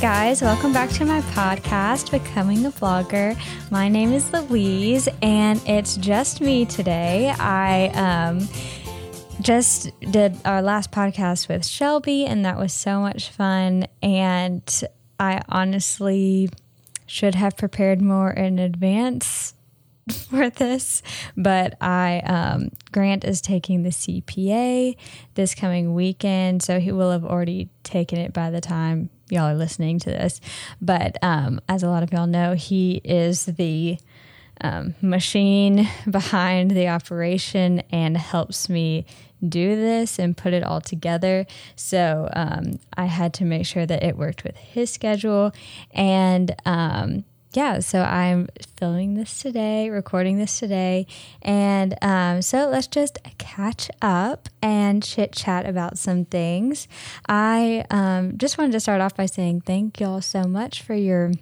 guys. Welcome back to my podcast, Becoming a Blogger. My name is Louise, and it's just me today. I um, just did our last podcast with Shelby, and that was so much fun. And I honestly should have prepared more in advance for this, but I um, Grant is taking the CPA this coming weekend, so he will have already taken it by the time y'all are listening to this. But um, as a lot of y'all know, he is the um, machine behind the operation and helps me do this and put it all together. So um, I had to make sure that it worked with his schedule and um, yeah, so I'm filming this today, recording this today. And um, so let's just catch up and chit chat about some things. I um, just wanted to start off by saying thank y'all so much for your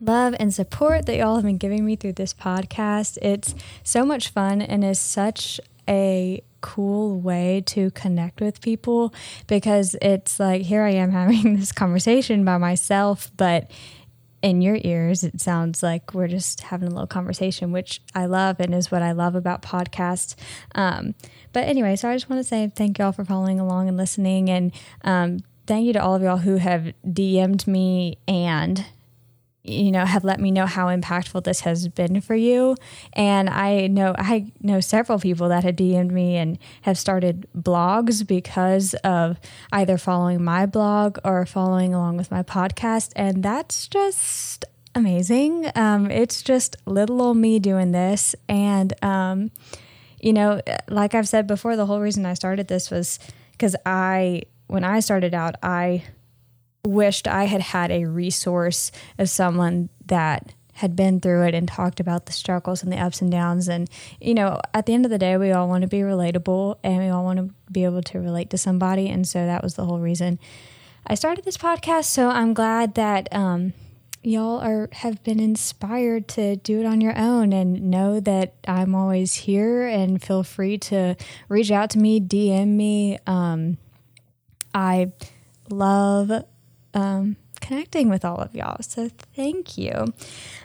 love and support that y'all have been giving me through this podcast. It's so much fun and is such a cool way to connect with people because it's like here I am having this conversation by myself, but in your ears, it sounds like we're just having a little conversation, which I love and is what I love about podcasts. Um, but anyway, so I just want to say thank y'all for following along and listening. And um, thank you to all of y'all who have DM'd me and you know have let me know how impactful this has been for you. And i know i know several people that have dm'd me and have started blogs because of either following my blog or following along with my podcast. And that's just amazing. Um, it's just little old me doing this. And um, you know like i've said before the whole reason i started this was because i when i started out i wished I had had a resource of someone that had been through it and talked about the struggles and the ups and downs. And, you know, at the end of the day, we all want to be relatable and we all want to be able to relate to somebody. And so that was the whole reason I started this podcast. So I'm glad that, um, y'all are have been inspired to do it on your own and know that I'm always here and feel free to reach out to me, DM me. Um, I love um, connecting with all of y'all. So thank you.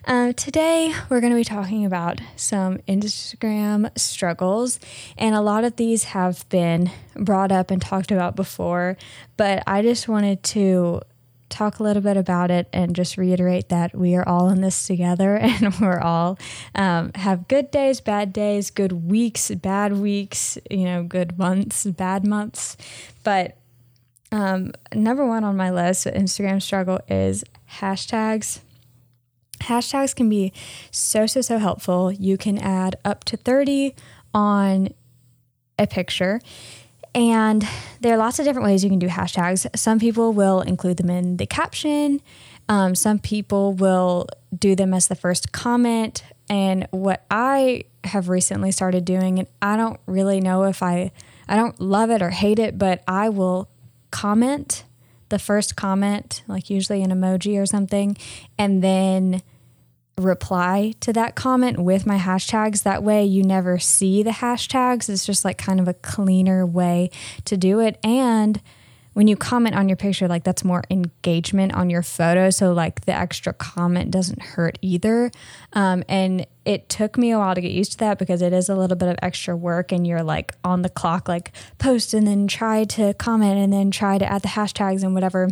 Uh, today, we're going to be talking about some Instagram struggles, and a lot of these have been brought up and talked about before, but I just wanted to talk a little bit about it and just reiterate that we are all in this together and we're all um, have good days bad days good weeks bad weeks you know good months bad months but um, number one on my list Instagram struggle is hashtags. Hashtags can be so, so, so helpful. You can add up to 30 on a picture. And there are lots of different ways you can do hashtags. Some people will include them in the caption, um, some people will do them as the first comment. And what I have recently started doing, and I don't really know if I, I don't love it or hate it, but I will comment, the first comment, like usually an emoji or something, and then reply to that comment with my hashtags. That way you never see the hashtags. It's just like kind of a cleaner way to do it. And when you comment on your picture, like that's more engagement on your photo. So, like the extra comment doesn't hurt either. Um, and it took me a while to get used to that because it is a little bit of extra work and you're like on the clock, like post and then try to comment and then try to add the hashtags and whatever.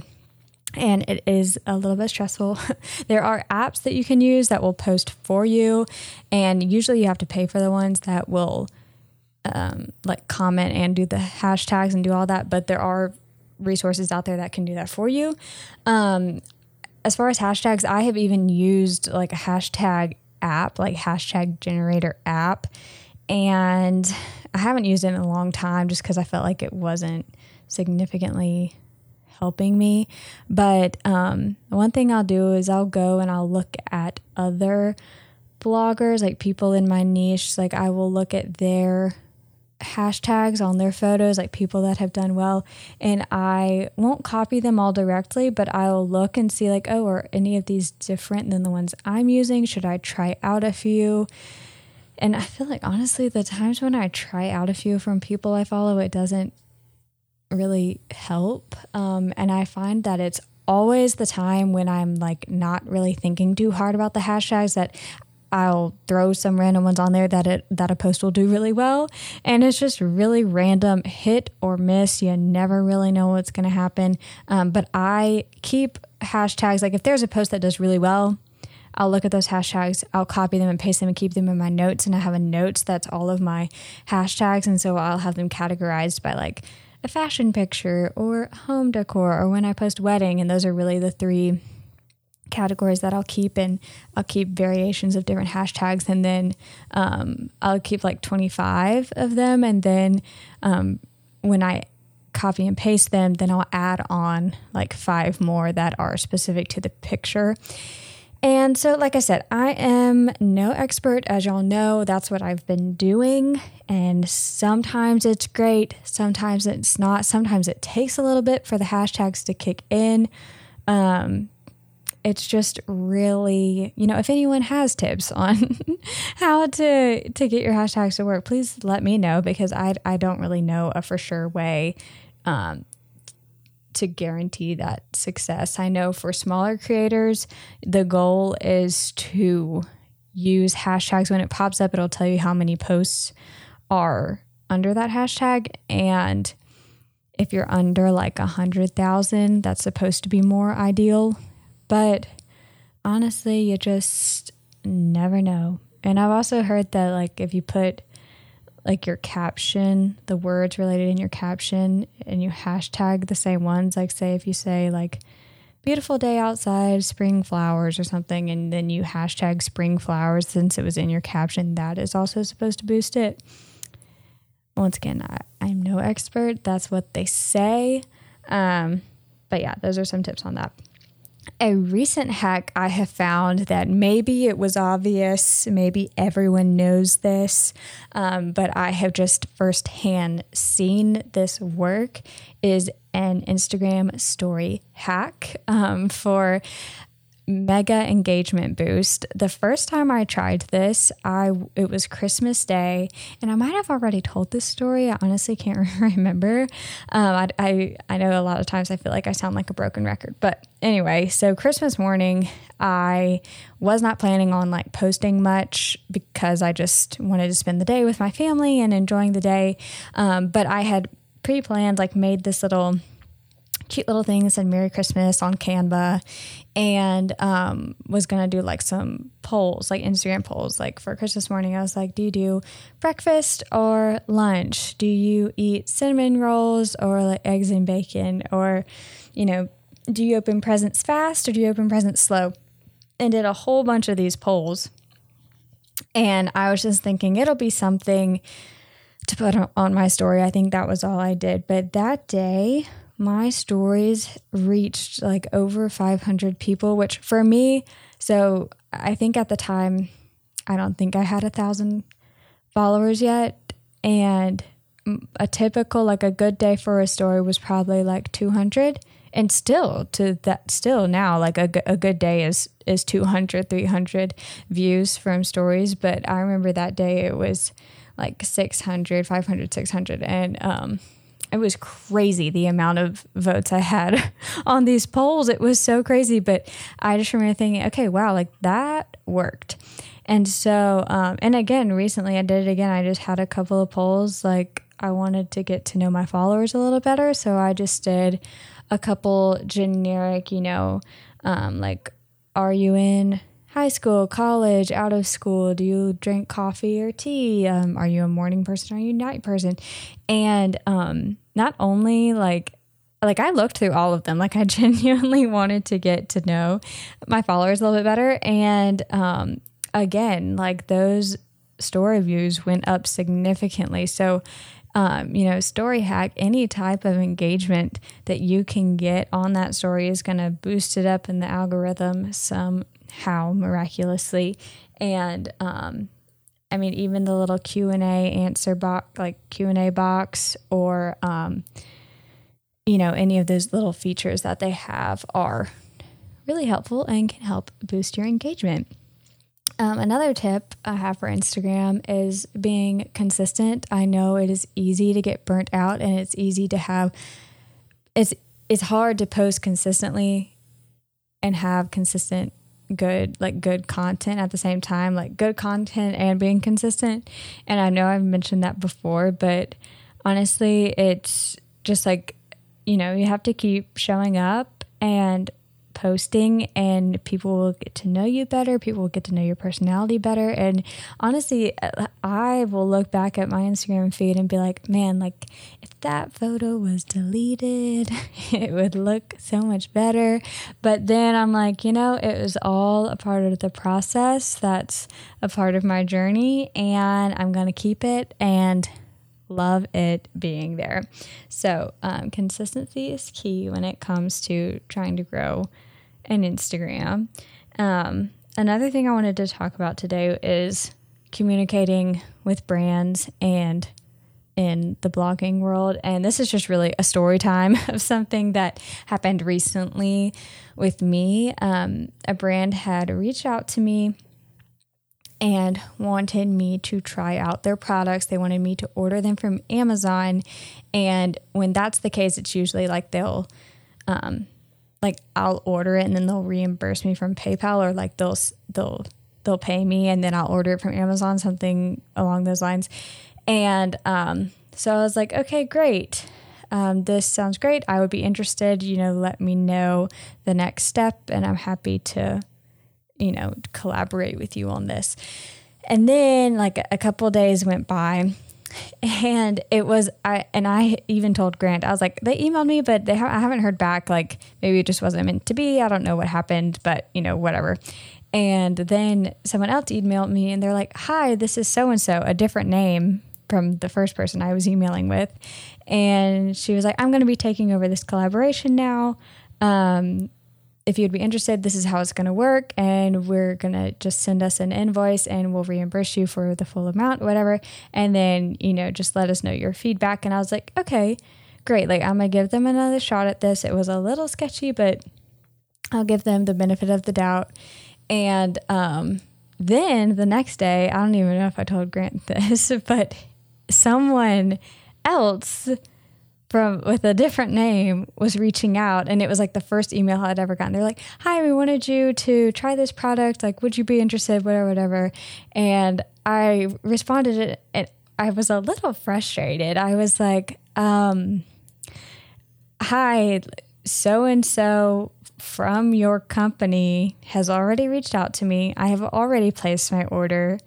And it is a little bit stressful. there are apps that you can use that will post for you. And usually you have to pay for the ones that will um, like comment and do the hashtags and do all that. But there are resources out there that can do that for you. Um, as far as hashtags, I have even used like a hashtag app, like hashtag generator app, and I haven't used it in a long time just because I felt like it wasn't significantly helping me. But um, one thing I'll do is I'll go and I'll look at other bloggers, like people in my niche. Like I will look at their hashtags on their photos, like people that have done well. And I won't copy them all directly, but I'll look and see, like, oh, are any of these different than the ones I'm using? Should I try out a few? And I feel like, honestly, the times when I try out a few from people I follow, it doesn't really help. Um, and I find that it's always the time when I'm like not really thinking too hard about the hashtags that I'll throw some random ones on there that it that a post will do really well. And it's just really random, hit or miss. You never really know what's going to happen. Um, but I keep hashtags like if there's a post that does really well, I'll look at those hashtags, I'll copy them and paste them and keep them in my notes. And I have a notes that's all of my hashtags. And so I'll have them categorized by like a fashion picture or home decor or when I post wedding. And those are really the three categories that I'll keep and I'll keep variations of different hashtags and then um, I'll keep like 25 of them and then um, when I copy and paste them then I'll add on like five more that are specific to the picture. And so, like I said, I am no expert, as y'all know. That's what I've been doing. And sometimes it's great, sometimes it's not. Sometimes it takes a little bit for the hashtags to kick in. Um, it's just really, you know, if anyone has tips on how to to get your hashtags to work, please let me know because I I don't really know a for sure way um, to guarantee that success. I know for smaller creators, the goal is to use hashtags. When it pops up, it'll tell you how many posts are under that hashtag. And if you're under like a hundred thousand, that's supposed to be more ideal but honestly, you just never know. And I've also heard that like if you put like your caption, the words related in your caption, and you hashtag the same ones, like say if you say like beautiful day outside, spring flowers or something, and then you hashtag spring flowers since it was in your caption, that is also supposed to boost it. Once again, I, I'm no expert. That's what they say. Um, but yeah, those are some tips on that a recent hack I have found that maybe it was obvious, maybe everyone knows this, um, but I have just firsthand seen this work is an Instagram story hack um, for mega engagement boost. The first time I tried this, I it was Christmas Day, and I might have already told this story. I honestly can't remember. Um, I, I I know a lot of times I feel like I sound like a broken record, but anyway, so Christmas morning, I was not planning on like posting much because I just wanted to spend the day with my family and enjoying the day. Um, but I had pre-planned, like made this little cute little thing that said Merry Christmas on Canva and um, was going to do like some polls, like Instagram polls. Like for Christmas morning, I was like, do you do breakfast or lunch? Do you eat cinnamon rolls or like eggs and bacon? Or, you know, do you open presents fast or do you open presents slow? And did a whole bunch of these polls. And I was just thinking it'll be something to put on my story. I think that was all I did. But that day, my stories reached like over 500 people, which for me, so I think at the time, I don't think I had a thousand followers yet. And a typical, like a good day for a story was probably like 200. And still to that, still now, like a, a good day is, is 200, 300 views from stories. But I remember that day it was like 600, 500, 600. And, um, it was crazy the amount of votes I had on these polls. It was so crazy. But I just remember thinking, okay, wow, like that worked. And so, um, and again, recently I did it again. I just had a couple of polls. Like I wanted to get to know my followers a little better. So I just did a couple generic, you know, um, like, are you in high school, college, out of school? Do you drink coffee or tea? Um, are you a morning person? Are you a night person? And um, not only like like I looked through all of them. Like I genuinely wanted to get to know my followers a little bit better. And um, again, like those story views went up significantly. So um, you know, story hack, any type of engagement that you can get on that story is going to boost it up in the algorithm somehow miraculously. And um, I mean, even the little Q and A answer box, like Q and A box, or um, you know, any of those little features that they have are really helpful and can help boost your engagement. Um, another tip I have for Instagram is being consistent. I know it is easy to get burnt out, and it's easy to have it's it's hard to post consistently and have consistent good like good content at the same time like good content and being consistent. And i know i've mentioned that before but honestly it's just like you know you have to keep showing up and posting and people will get to know you better. People will get to know your personality better. And honestly i will look back at my instagram feed and be like man like if that photo was deleted it would look so much better. But then i'm like you know it was all a part of the process. That's a part of my journey and i'm going to keep it and love it being there. So, um, consistency is key when it comes to trying to grow and Instagram. Um, another thing I wanted to talk about today is communicating with brands and in the blogging world. And this is just really a story time of something that happened recently with me. Um, a brand had reached out to me and wanted me to try out their products. They wanted me to order them from Amazon. And when that's the case, it's usually like they'll, um, like I'll order it and then they'll reimburse me from PayPal or like they'll they'll they'll pay me and then I'll order it from Amazon, something along those lines. And um, so I was like, okay, great. Um, this sounds great. I would be interested. You know, let me know the next step, and I'm happy to, you know, collaborate with you on this. And then, like a couple days went by, and it was I and I even told Grant I was like they emailed me but they ha- I haven't heard back. Like maybe it just wasn't meant to be. I don't know what happened but you know whatever. And then someone else emailed me and they're like hi this is so and so a different name from the first person I was emailing with. And she was like I'm going to be taking over this collaboration now. Um, if you'd be interested, this is how it's going to work. And we're going to just send us an invoice and we'll reimburse you for the full amount, whatever. And then, you know, just let us know your feedback. And I was like, okay, great. Like, I'm going to give them another shot at this. It was a little sketchy, but I'll give them the benefit of the doubt. And um, then the next day, I don't even know if I told Grant this, but someone else from with a different name was reaching out and it was like the first email I'd ever gotten. They're like, Hi, we wanted you to try this product. Like, would you be interested? Whatever, whatever. And I responded and I was a little frustrated. I was like, um, hi, so and so from your company has already reached out to me. I have already placed my order.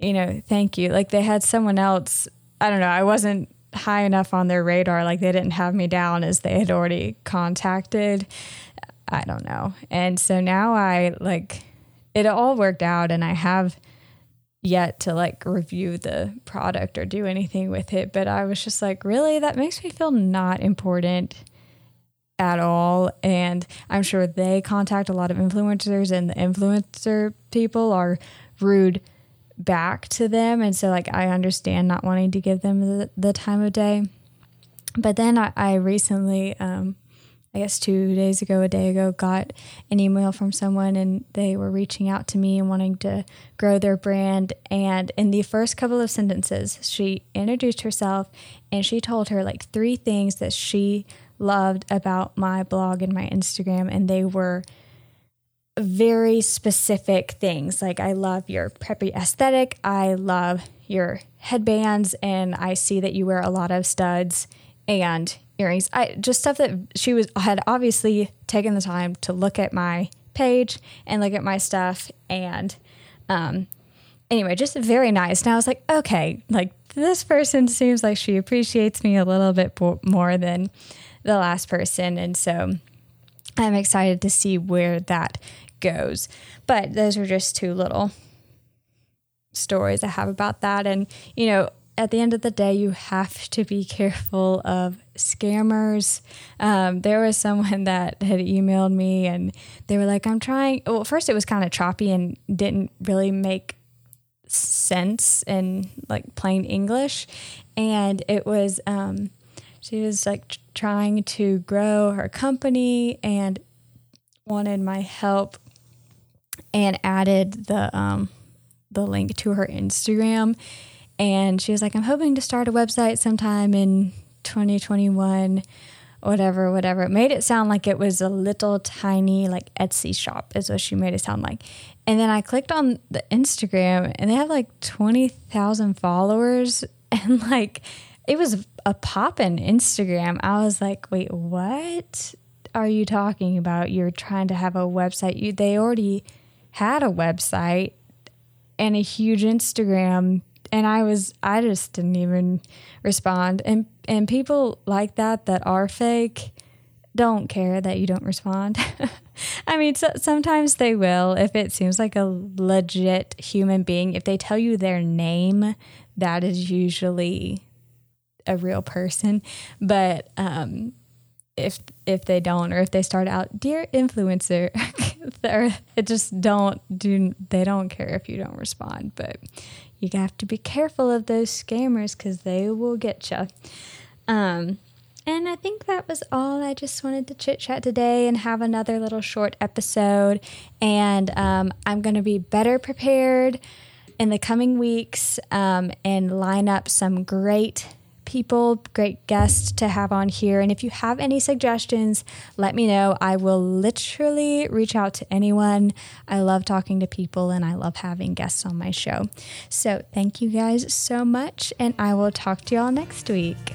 You know, thank you. Like they had someone else. I don't know. I wasn't high enough on their radar. Like they didn't have me down as they had already contacted. I don't know. And so now I like it all worked out and I have yet to like review the product or do anything with it. But I was just like, really? That makes me feel not important at all. And I'm sure they contact a lot of influencers and the influencer people are rude back to them. And so, like, I understand not wanting to give them the, the time of day. But then I, I recently, um, I guess two days ago, a day ago, got an email from someone and they were reaching out to me and wanting to grow their brand. And in the first couple of sentences, she introduced herself and she told her like three things that she loved about my blog and my Instagram. And they were very specific things. Like, I love your preppy aesthetic. I love your headbands, and I see that you wear a lot of studs and earrings. I just stuff that she was had obviously taken the time to look at my page and look at my stuff. And um, anyway, just very nice. And I was like, okay, like this person seems like she appreciates me a little bit more than the last person. And so I'm excited to see where that goes. But those are just two little stories I have about that. And, you know, at the end of the day, you have to be careful of scammers. Um, there was someone that had emailed me and they were like, I'm trying. Well, first it was kind of choppy and didn't really make sense in like plain English. And it was, um, she was like trying to grow her company and wanted my help and added the um, the link to her Instagram. And she was like, I'm hoping to start a website sometime in 2021. whatever, whatever. It made it sound like it was a little tiny like Etsy shop, is what she made it sound like. And then I clicked on the Instagram and they have like 20,000 followers and like it was a pop in Instagram. I was like, wait, what are you talking about? You're trying to have a website. You, they already had a website and a huge Instagram and I was I just didn't even respond. And and people like that that are fake don't care that you don't respond. I mean, so, sometimes they will if it seems like a legit human being. If they tell you their name, that is usually a real person. But um, if if they don't, or if they start out, dear influencer, it just don't do. They don't care if you don't respond. But you have to be careful of those scammers because they will get you. Um, and I think that was all. I just wanted to chit chat today and have another little short episode. And um, I'm going to be better prepared in the coming weeks um, and line up some great people, great guests to have on here. And if you have any suggestions, let me know. I will literally reach out to anyone. I love talking to people and I love having guests on my show. So thank you guys so much, and I will talk to y'all next week.